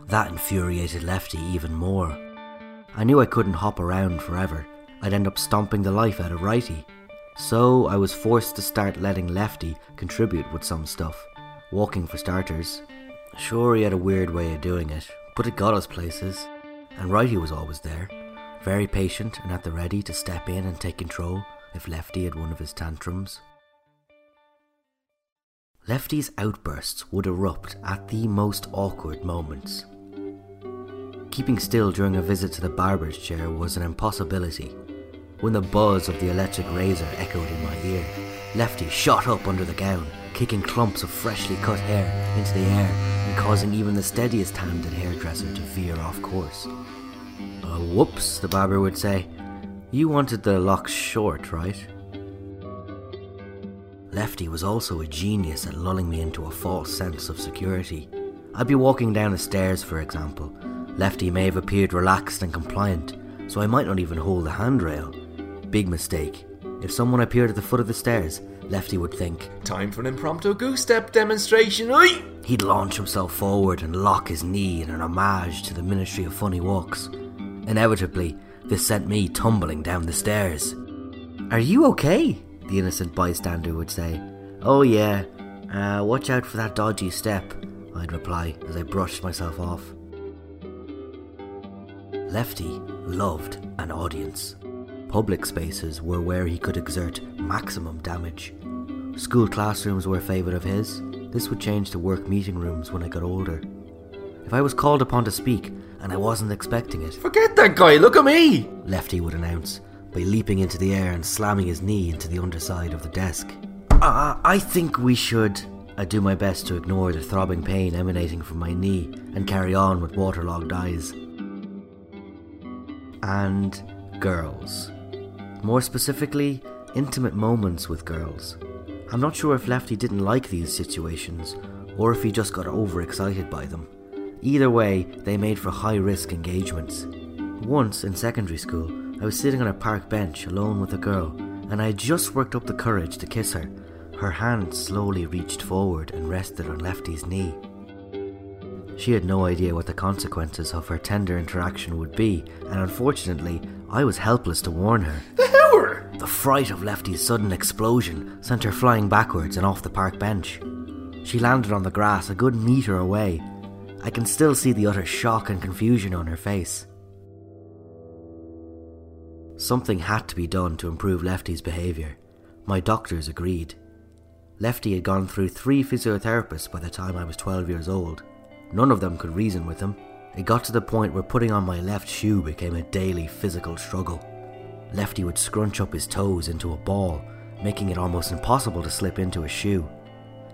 That infuriated Lefty even more. I knew I couldn't hop around forever. I'd end up stomping the life out of Righty. So I was forced to start letting Lefty contribute with some stuff. Walking for starters. Sure, he had a weird way of doing it, but it got us places. And Righty was always there, very patient and at the ready to step in and take control if Lefty had one of his tantrums. Lefty's outbursts would erupt at the most awkward moments. Keeping still during a visit to the barber's chair was an impossibility. When the buzz of the electric razor echoed in my ear, Lefty shot up under the gown, kicking clumps of freshly cut hair into the air and causing even the steadiest handed hairdresser to veer off course. Uh, whoops, the barber would say. You wanted the locks short, right? Lefty was also a genius at lulling me into a false sense of security. I'd be walking down the stairs, for example. Lefty may have appeared relaxed and compliant, so I might not even hold the handrail. Big mistake. If someone appeared at the foot of the stairs, Lefty would think, Time for an impromptu goose step demonstration, oi! He'd launch himself forward and lock his knee in an homage to the Ministry of Funny Walks. Inevitably, this sent me tumbling down the stairs. Are you okay? The innocent bystander would say. Oh, yeah. Uh, watch out for that dodgy step, I'd reply as I brushed myself off. Lefty loved an audience. Public spaces were where he could exert maximum damage. School classrooms were a favourite of his. This would change to work meeting rooms when I got older. If I was called upon to speak and I wasn't expecting it, Forget that guy, look at me! Lefty would announce by leaping into the air and slamming his knee into the underside of the desk. Uh, I think we should. I do my best to ignore the throbbing pain emanating from my knee and carry on with waterlogged eyes. And girls. More specifically, intimate moments with girls. I'm not sure if Lefty didn't like these situations or if he just got overexcited by them. Either way, they made for high risk engagements. Once in secondary school, I was sitting on a park bench alone with a girl, and I had just worked up the courage to kiss her. Her hand slowly reached forward and rested on Lefty's knee. She had no idea what the consequences of her tender interaction would be, and unfortunately, I was helpless to warn her. The hour! The fright of Lefty's sudden explosion sent her flying backwards and off the park bench. She landed on the grass a good metre away. I can still see the utter shock and confusion on her face. Something had to be done to improve Lefty's behaviour. My doctors agreed. Lefty had gone through three physiotherapists by the time I was 12 years old. None of them could reason with him. It got to the point where putting on my left shoe became a daily physical struggle. Lefty would scrunch up his toes into a ball, making it almost impossible to slip into a shoe.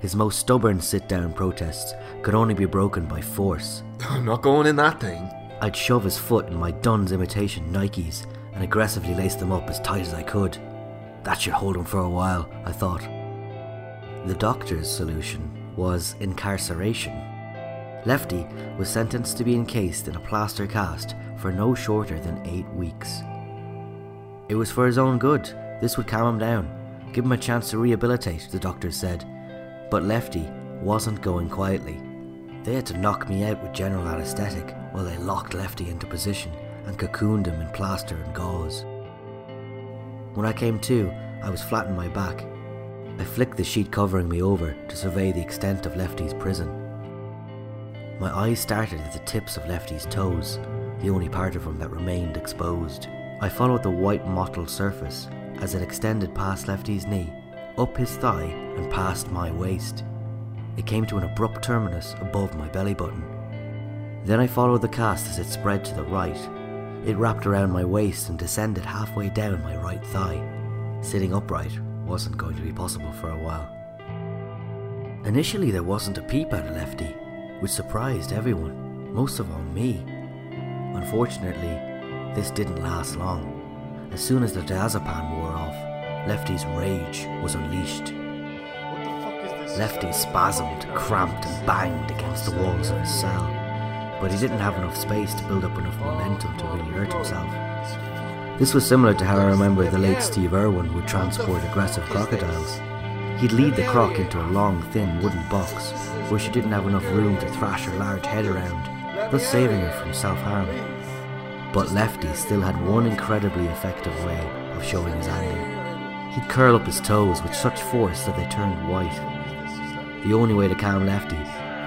His most stubborn sit down protests could only be broken by force. I'm <laughs> not going in that thing. I'd shove his foot in my Dunnes imitation Nikes and aggressively lace them up as tight as I could. That should hold him for a while, I thought. The doctor's solution was incarceration. Lefty was sentenced to be encased in a plaster cast for no shorter than eight weeks. It was for his own good. This would calm him down, give him a chance to rehabilitate, the doctors said. But Lefty wasn't going quietly. They had to knock me out with general anaesthetic while they locked Lefty into position and cocooned him in plaster and gauze. When I came to, I was flat on my back. I flicked the sheet covering me over to survey the extent of Lefty's prison. My eyes started at the tips of Lefty's toes, the only part of him that remained exposed. I followed the white mottled surface as it extended past Lefty's knee, up his thigh, and past my waist. It came to an abrupt terminus above my belly button. Then I followed the cast as it spread to the right. It wrapped around my waist and descended halfway down my right thigh. Sitting upright wasn't going to be possible for a while. Initially, there wasn't a peep out of Lefty, which surprised everyone, most of all me. Unfortunately, this didn't last long. As soon as the diazepam wore off, Lefty's rage was unleashed. Lefty spasmed, cramped, and banged against the walls of his cell, but he didn't have enough space to build up enough momentum to really hurt himself. This was similar to how I remember the late Steve Irwin would transport aggressive crocodiles. He'd lead the croc into a long, thin wooden box where she didn't have enough room to thrash her large head around, thus saving her from self harm. But Lefty still had one incredibly effective way of showing his anger. He'd curl up his toes with such force that they turned white. The only way to calm Lefty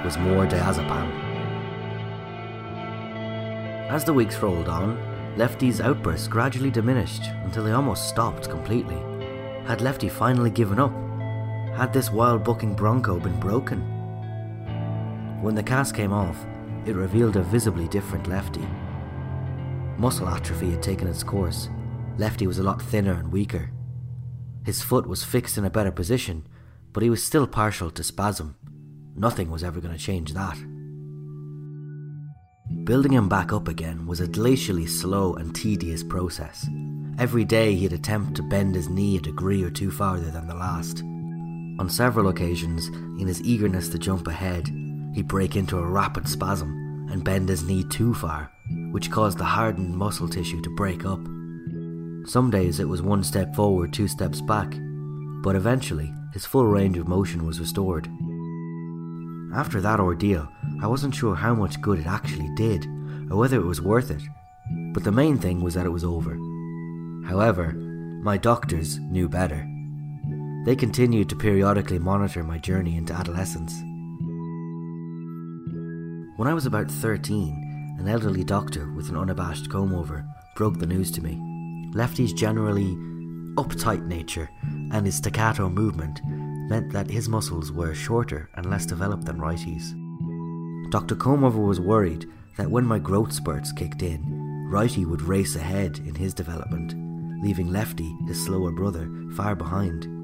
was more diazepam. As the weeks rolled on, Lefty's outbursts gradually diminished until they almost stopped completely. Had Lefty finally given up? Had this wild bucking bronco been broken? When the cast came off, it revealed a visibly different Lefty. Muscle atrophy had taken its course. Lefty was a lot thinner and weaker. His foot was fixed in a better position, but he was still partial to spasm. Nothing was ever going to change that. Building him back up again was a glacially slow and tedious process. Every day he'd attempt to bend his knee a degree or two farther than the last. On several occasions, in his eagerness to jump ahead, he'd break into a rapid spasm and bend his knee too far, which caused the hardened muscle tissue to break up. Some days it was one step forward, two steps back, but eventually his full range of motion was restored. After that ordeal, I wasn't sure how much good it actually did, or whether it was worth it, but the main thing was that it was over. However, my doctors knew better. They continued to periodically monitor my journey into adolescence. When I was about 13, an elderly doctor with an unabashed comb over broke the news to me. Lefty's generally uptight nature and his staccato movement meant that his muscles were shorter and less developed than Righty's. Dr. Comover was worried that when my growth spurts kicked in, Righty would race ahead in his development, leaving Lefty, his slower brother, far behind.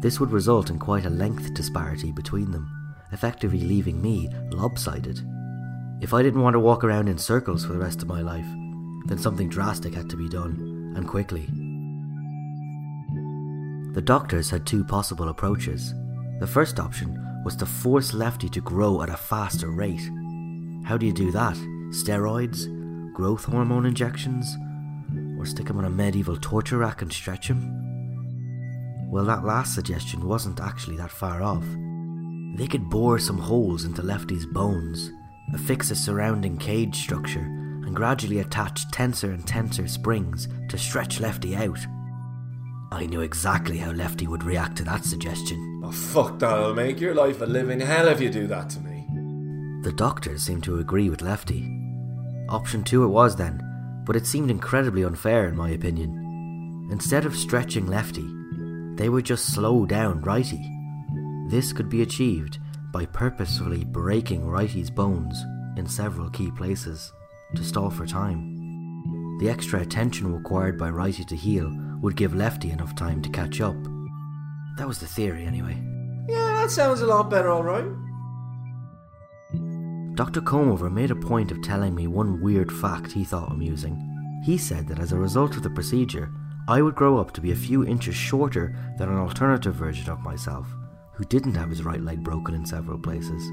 This would result in quite a length disparity between them, effectively leaving me lopsided. If I didn't want to walk around in circles for the rest of my life, then something drastic had to be done, and quickly. The doctors had two possible approaches. The first option was to force Lefty to grow at a faster rate. How do you do that? Steroids? Growth hormone injections? Or stick him on a medieval torture rack and stretch him? Well, that last suggestion wasn't actually that far off. They could bore some holes into Lefty's bones, affix a surrounding cage structure, and gradually attach tenser and tenser springs to stretch Lefty out. I knew exactly how Lefty would react to that suggestion. Oh, fuck that. I'll make your life a living hell if you do that to me. The doctors seemed to agree with Lefty. Option two it was then, but it seemed incredibly unfair in my opinion. Instead of stretching lefty, they would just slow down righty. This could be achieved by purposefully breaking righty's bones in several key places to stall for time. The extra attention required by righty to heal would give lefty enough time to catch up. That was the theory, anyway. Yeah, that sounds a lot better, alright. Dr. Comover made a point of telling me one weird fact he thought amusing. He said that as a result of the procedure, I would grow up to be a few inches shorter than an alternative version of myself, who didn't have his right leg broken in several places.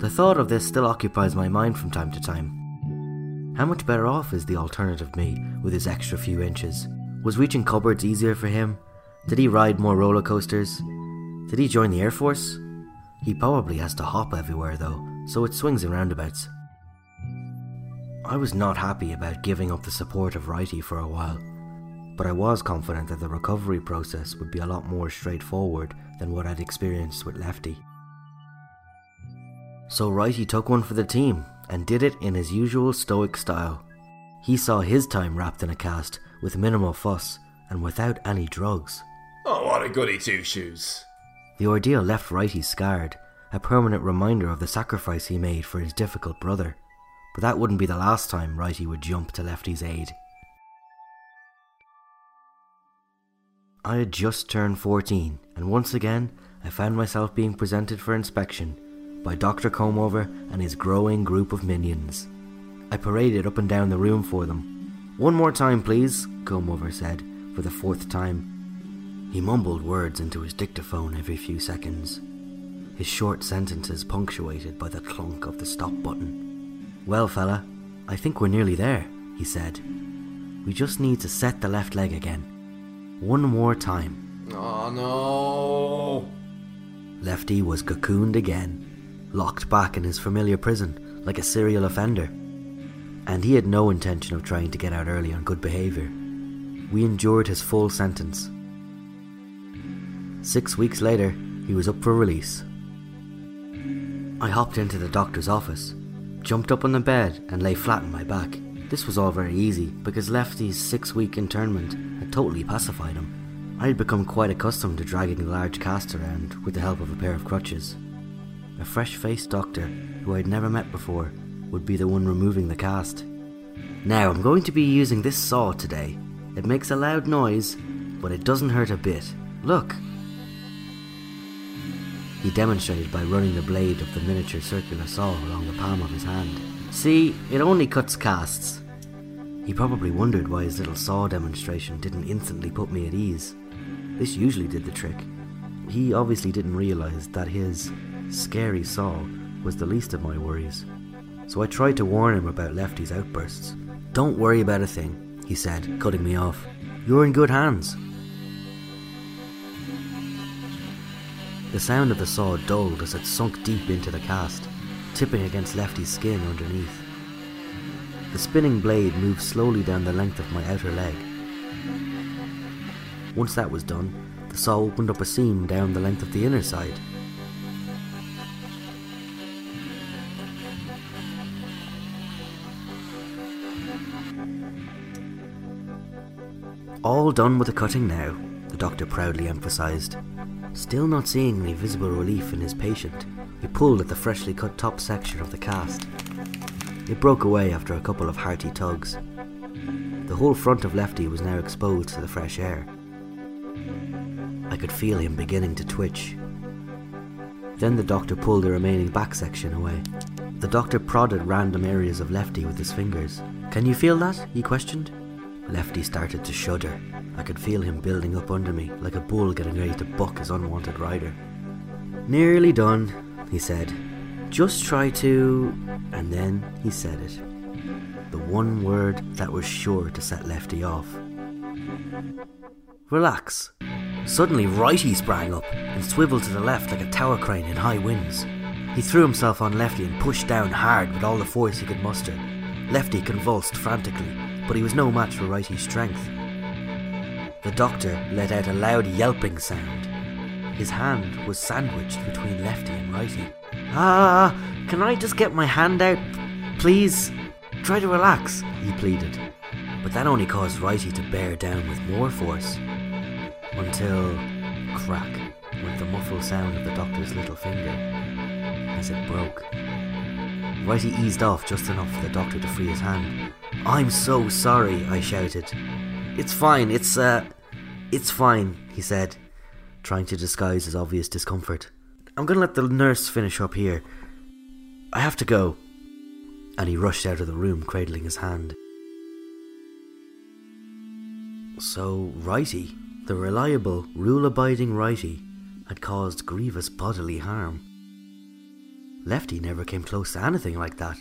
The thought of this still occupies my mind from time to time. How much better off is the alternative me with his extra few inches? Was reaching cupboards easier for him? Did he ride more roller coasters? Did he join the Air Force? He probably has to hop everywhere though, so it swings and roundabouts. I was not happy about giving up the support of Righty for a while, but I was confident that the recovery process would be a lot more straightforward than what I'd experienced with Lefty. So Righty took one for the team and did it in his usual stoic style. He saw his time wrapped in a cast with minimal fuss and without any drugs. Oh, what a goody two shoes. The ordeal left Righty scarred, a permanent reminder of the sacrifice he made for his difficult brother. But that wouldn't be the last time Righty would jump to Lefty's aid. I had just turned 14, and once again I found myself being presented for inspection by Dr. Comover and his growing group of minions. I paraded up and down the room for them. One more time, please, Comover said, for the fourth time. He mumbled words into his dictaphone every few seconds, his short sentences punctuated by the clunk of the stop button. Well, fella, I think we're nearly there, he said. We just need to set the left leg again. One more time. Oh no. Lefty was cocooned again, locked back in his familiar prison like a serial offender. And he had no intention of trying to get out early on good behaviour. We endured his full sentence. Six weeks later, he was up for release. I hopped into the doctor's office, jumped up on the bed, and lay flat on my back. This was all very easy because Lefty's six week internment had totally pacified him. I had become quite accustomed to dragging a large cast around with the help of a pair of crutches. A fresh faced doctor, who I'd never met before, would be the one removing the cast. Now, I'm going to be using this saw today. It makes a loud noise, but it doesn't hurt a bit. Look! He demonstrated by running the blade of the miniature circular saw along the palm of his hand. See, it only cuts casts. He probably wondered why his little saw demonstration didn't instantly put me at ease. This usually did the trick. He obviously didn't realize that his scary saw was the least of my worries. So I tried to warn him about Lefty's outbursts. Don't worry about a thing, he said, cutting me off. You're in good hands. The sound of the saw dulled as it sunk deep into the cast, tipping against Lefty's skin underneath. The spinning blade moved slowly down the length of my outer leg. Once that was done, the saw opened up a seam down the length of the inner side. All done with the cutting now, the doctor proudly emphasised. Still not seeing any visible relief in his patient, he pulled at the freshly cut top section of the cast. It broke away after a couple of hearty tugs. The whole front of Lefty was now exposed to the fresh air. I could feel him beginning to twitch. Then the doctor pulled the remaining back section away. The doctor prodded random areas of Lefty with his fingers. Can you feel that? he questioned. Lefty started to shudder. I could feel him building up under me, like a bull getting ready to buck his unwanted rider. Nearly done, he said. Just try to. And then he said it. The one word that was sure to set Lefty off. Relax. Suddenly, Righty sprang up and swiveled to the left like a tower crane in high winds. He threw himself on Lefty and pushed down hard with all the force he could muster. Lefty convulsed frantically, but he was no match for Righty's strength. The doctor let out a loud yelping sound. His hand was sandwiched between Lefty and Righty. Ah, can I just get my hand out, please? Try to relax, he pleaded. But that only caused Righty to bear down with more force. Until crack went the muffled sound of the doctor's little finger as it broke. Righty eased off just enough for the doctor to free his hand. I'm so sorry, I shouted. It's fine, it's, uh, it's fine, he said, trying to disguise his obvious discomfort. I'm gonna let the nurse finish up here. I have to go. And he rushed out of the room, cradling his hand. So, Righty, the reliable, rule abiding Righty, had caused grievous bodily harm. Lefty never came close to anything like that.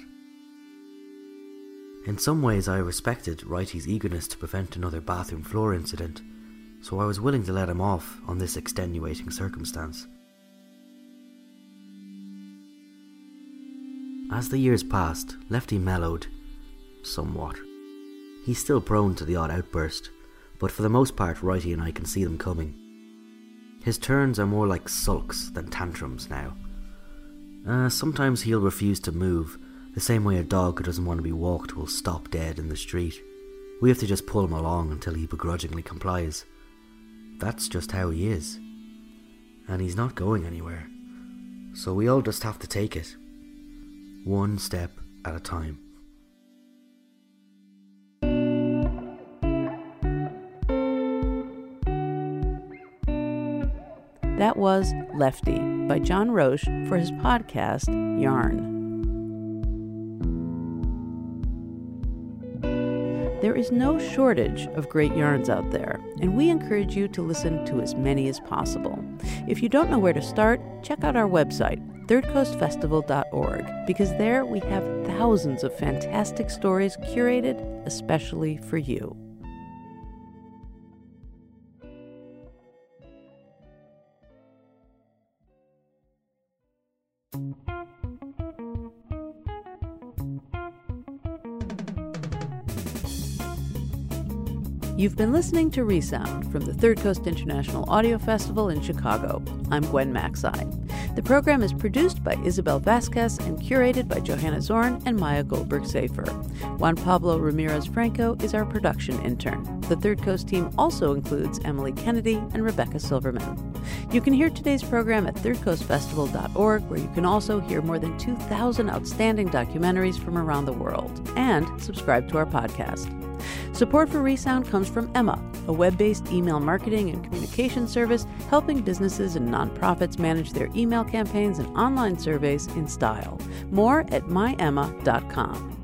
In some ways, I respected Righty's eagerness to prevent another bathroom floor incident, so I was willing to let him off on this extenuating circumstance. As the years passed, Lefty mellowed somewhat. He's still prone to the odd outburst, but for the most part, Righty and I can see them coming. His turns are more like sulks than tantrums now. Uh, sometimes he'll refuse to move, the same way a dog who doesn't want to be walked will stop dead in the street. We have to just pull him along until he begrudgingly complies. That's just how he is. And he's not going anywhere. So we all just have to take it. One step at a time. That was Lefty by John Roche for his podcast, Yarn. There is no shortage of great yarns out there, and we encourage you to listen to as many as possible. If you don't know where to start, check out our website, thirdcoastfestival.org, because there we have thousands of fantastic stories curated especially for you. You've been listening to Resound from the Third Coast International Audio Festival in Chicago. I'm Gwen Macsai. The program is produced by Isabel Vasquez and curated by Johanna Zorn and Maya Goldberg Safer. Juan Pablo Ramirez Franco is our production intern. The Third Coast team also includes Emily Kennedy and Rebecca Silverman. You can hear today's program at thirdcoastfestival.org, where you can also hear more than 2,000 outstanding documentaries from around the world and subscribe to our podcast. Support for Resound comes from Emma, a web based email marketing and communication service helping businesses and nonprofits manage their email campaigns and online surveys in style. More at myemma.com.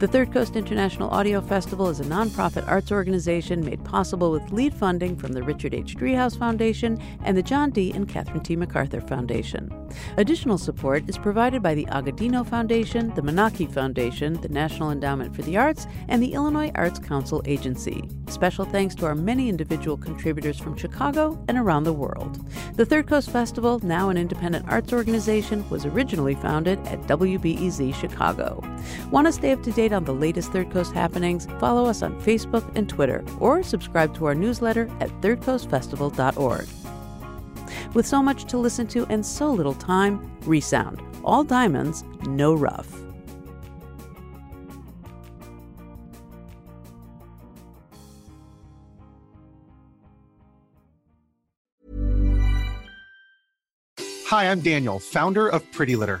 The Third Coast International Audio Festival is a nonprofit arts organization made possible with lead funding from the Richard H. Driehaus Foundation and the John D. and Catherine T. MacArthur Foundation. Additional support is provided by the Agudino Foundation, the Menaki Foundation, the National Endowment for the Arts, and the Illinois Arts Council Agency. Special thanks to our many individual contributors from Chicago and around the world. The Third Coast Festival, now an independent arts organization, was originally founded at WBEZ Chicago. Want to stay up to date on the latest Third Coast happenings? Follow us on Facebook and Twitter, or subscribe to our newsletter at thirdcoastfestival.org. With so much to listen to and so little time, Resound. All diamonds, no rough. Hi, I'm Daniel, founder of Pretty Litter.